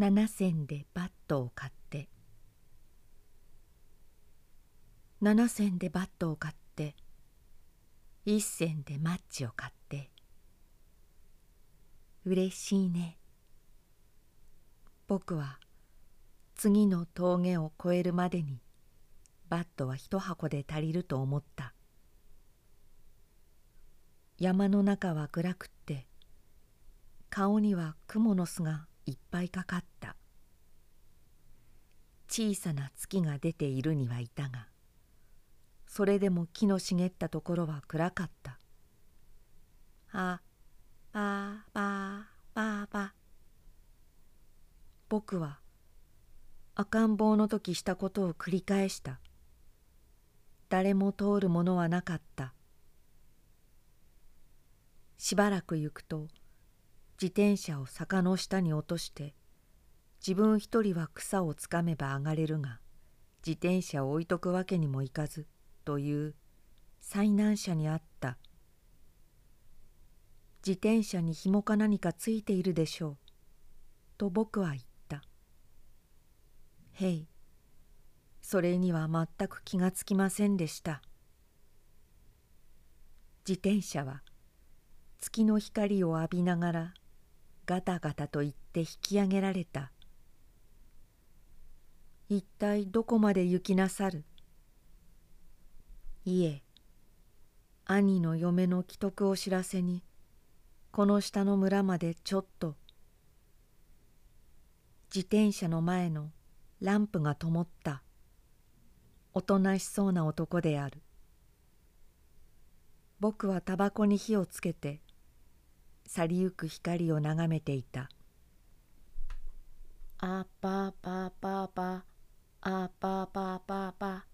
7銭でバットを買って。7銭でバットを買って。1銭でマッチを買って。うれしいね。僕は次の峠を越えるまでにバットは一箱で足りると思った。山の中は暗くって顔には蜘蛛の巣がいっぱいかかった。小さな月が出ているにはいたがそれでも木の茂ったところは暗かった。あばばばば。僕は赤ん坊の時したことを繰り返した。誰も通るものはなかった。しばらく行くと自転車を坂の下に落として自分一人は草をつかめば上がれるが自転車を置いとくわけにもいかずという災難者にあった。自転車に紐か何かついているでしょうと僕は言った。へいそれには全く気がつきませんでした。自転車は月の光を浴びながらガタガタと言って引き上げられた。一体どこまで行きなさる？いえ兄の嫁の既得を知らせにこの下の村までちょっと。自転車の前のランプが灯った。おとなしそうな男である。僕はタバコに火をつけて去りゆく光を眺めていた「あぱぱぱぱあぱぱぱぱ」